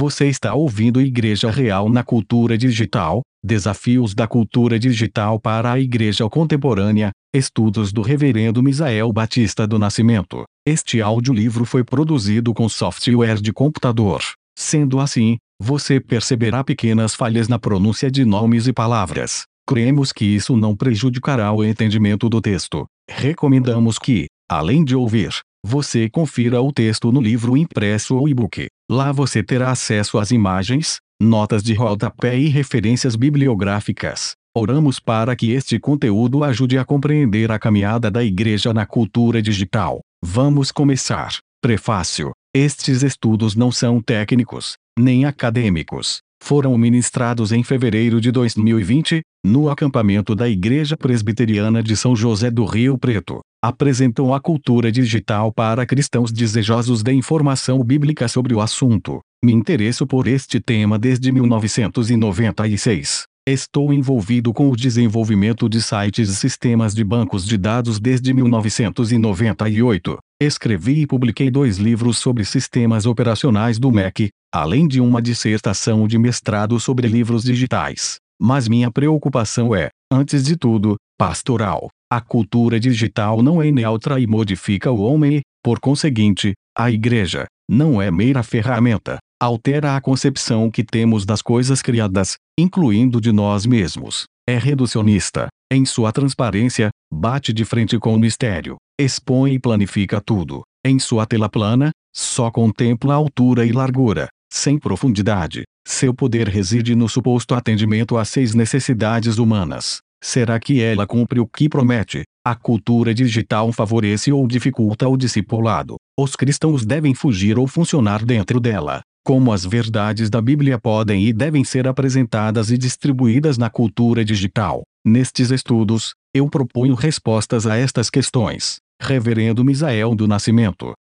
Você está ouvindo Igreja Real na Cultura Digital, Desafios da Cultura Digital para a Igreja Contemporânea, Estudos do Reverendo Misael Batista do Nascimento. Este audiolivro foi produzido com software de computador. Sendo assim, você perceberá pequenas falhas na pronúncia de nomes e palavras. Cremos que isso não prejudicará o entendimento do texto. Recomendamos que, além de ouvir, você confira o texto no livro impresso ou e-book. Lá você terá acesso às imagens, notas de rodapé e referências bibliográficas. Oramos para que este conteúdo ajude a compreender a caminhada da Igreja na cultura digital. Vamos começar. Prefácio: Estes estudos não são técnicos, nem acadêmicos. Foram ministrados em fevereiro de 2020, no acampamento da Igreja Presbiteriana de São José do Rio Preto. Apresentam a cultura digital para cristãos desejosos de informação bíblica sobre o assunto. Me interesso por este tema desde 1996. Estou envolvido com o desenvolvimento de sites e sistemas de bancos de dados desde 1998. Escrevi e publiquei dois livros sobre sistemas operacionais do Mac, além de uma dissertação de mestrado sobre livros digitais. Mas minha preocupação é, antes de tudo, pastoral. A cultura digital não é neutra e modifica o homem, por conseguinte, a igreja não é mera ferramenta, altera a concepção que temos das coisas criadas, incluindo de nós mesmos. É reducionista. Em sua transparência, bate de frente com o mistério, expõe e planifica tudo. Em sua tela plana, só contempla altura e largura, sem profundidade. Seu poder reside no suposto atendimento às seis necessidades humanas. Será que ela cumpre o que promete? A cultura digital favorece ou dificulta o discipulado. Os cristãos devem fugir ou funcionar dentro dela como as verdades da Bíblia podem e devem ser apresentadas e distribuídas na cultura digital. Nestes estudos, eu proponho respostas a estas questões. Reverendo Misael do Nascimento,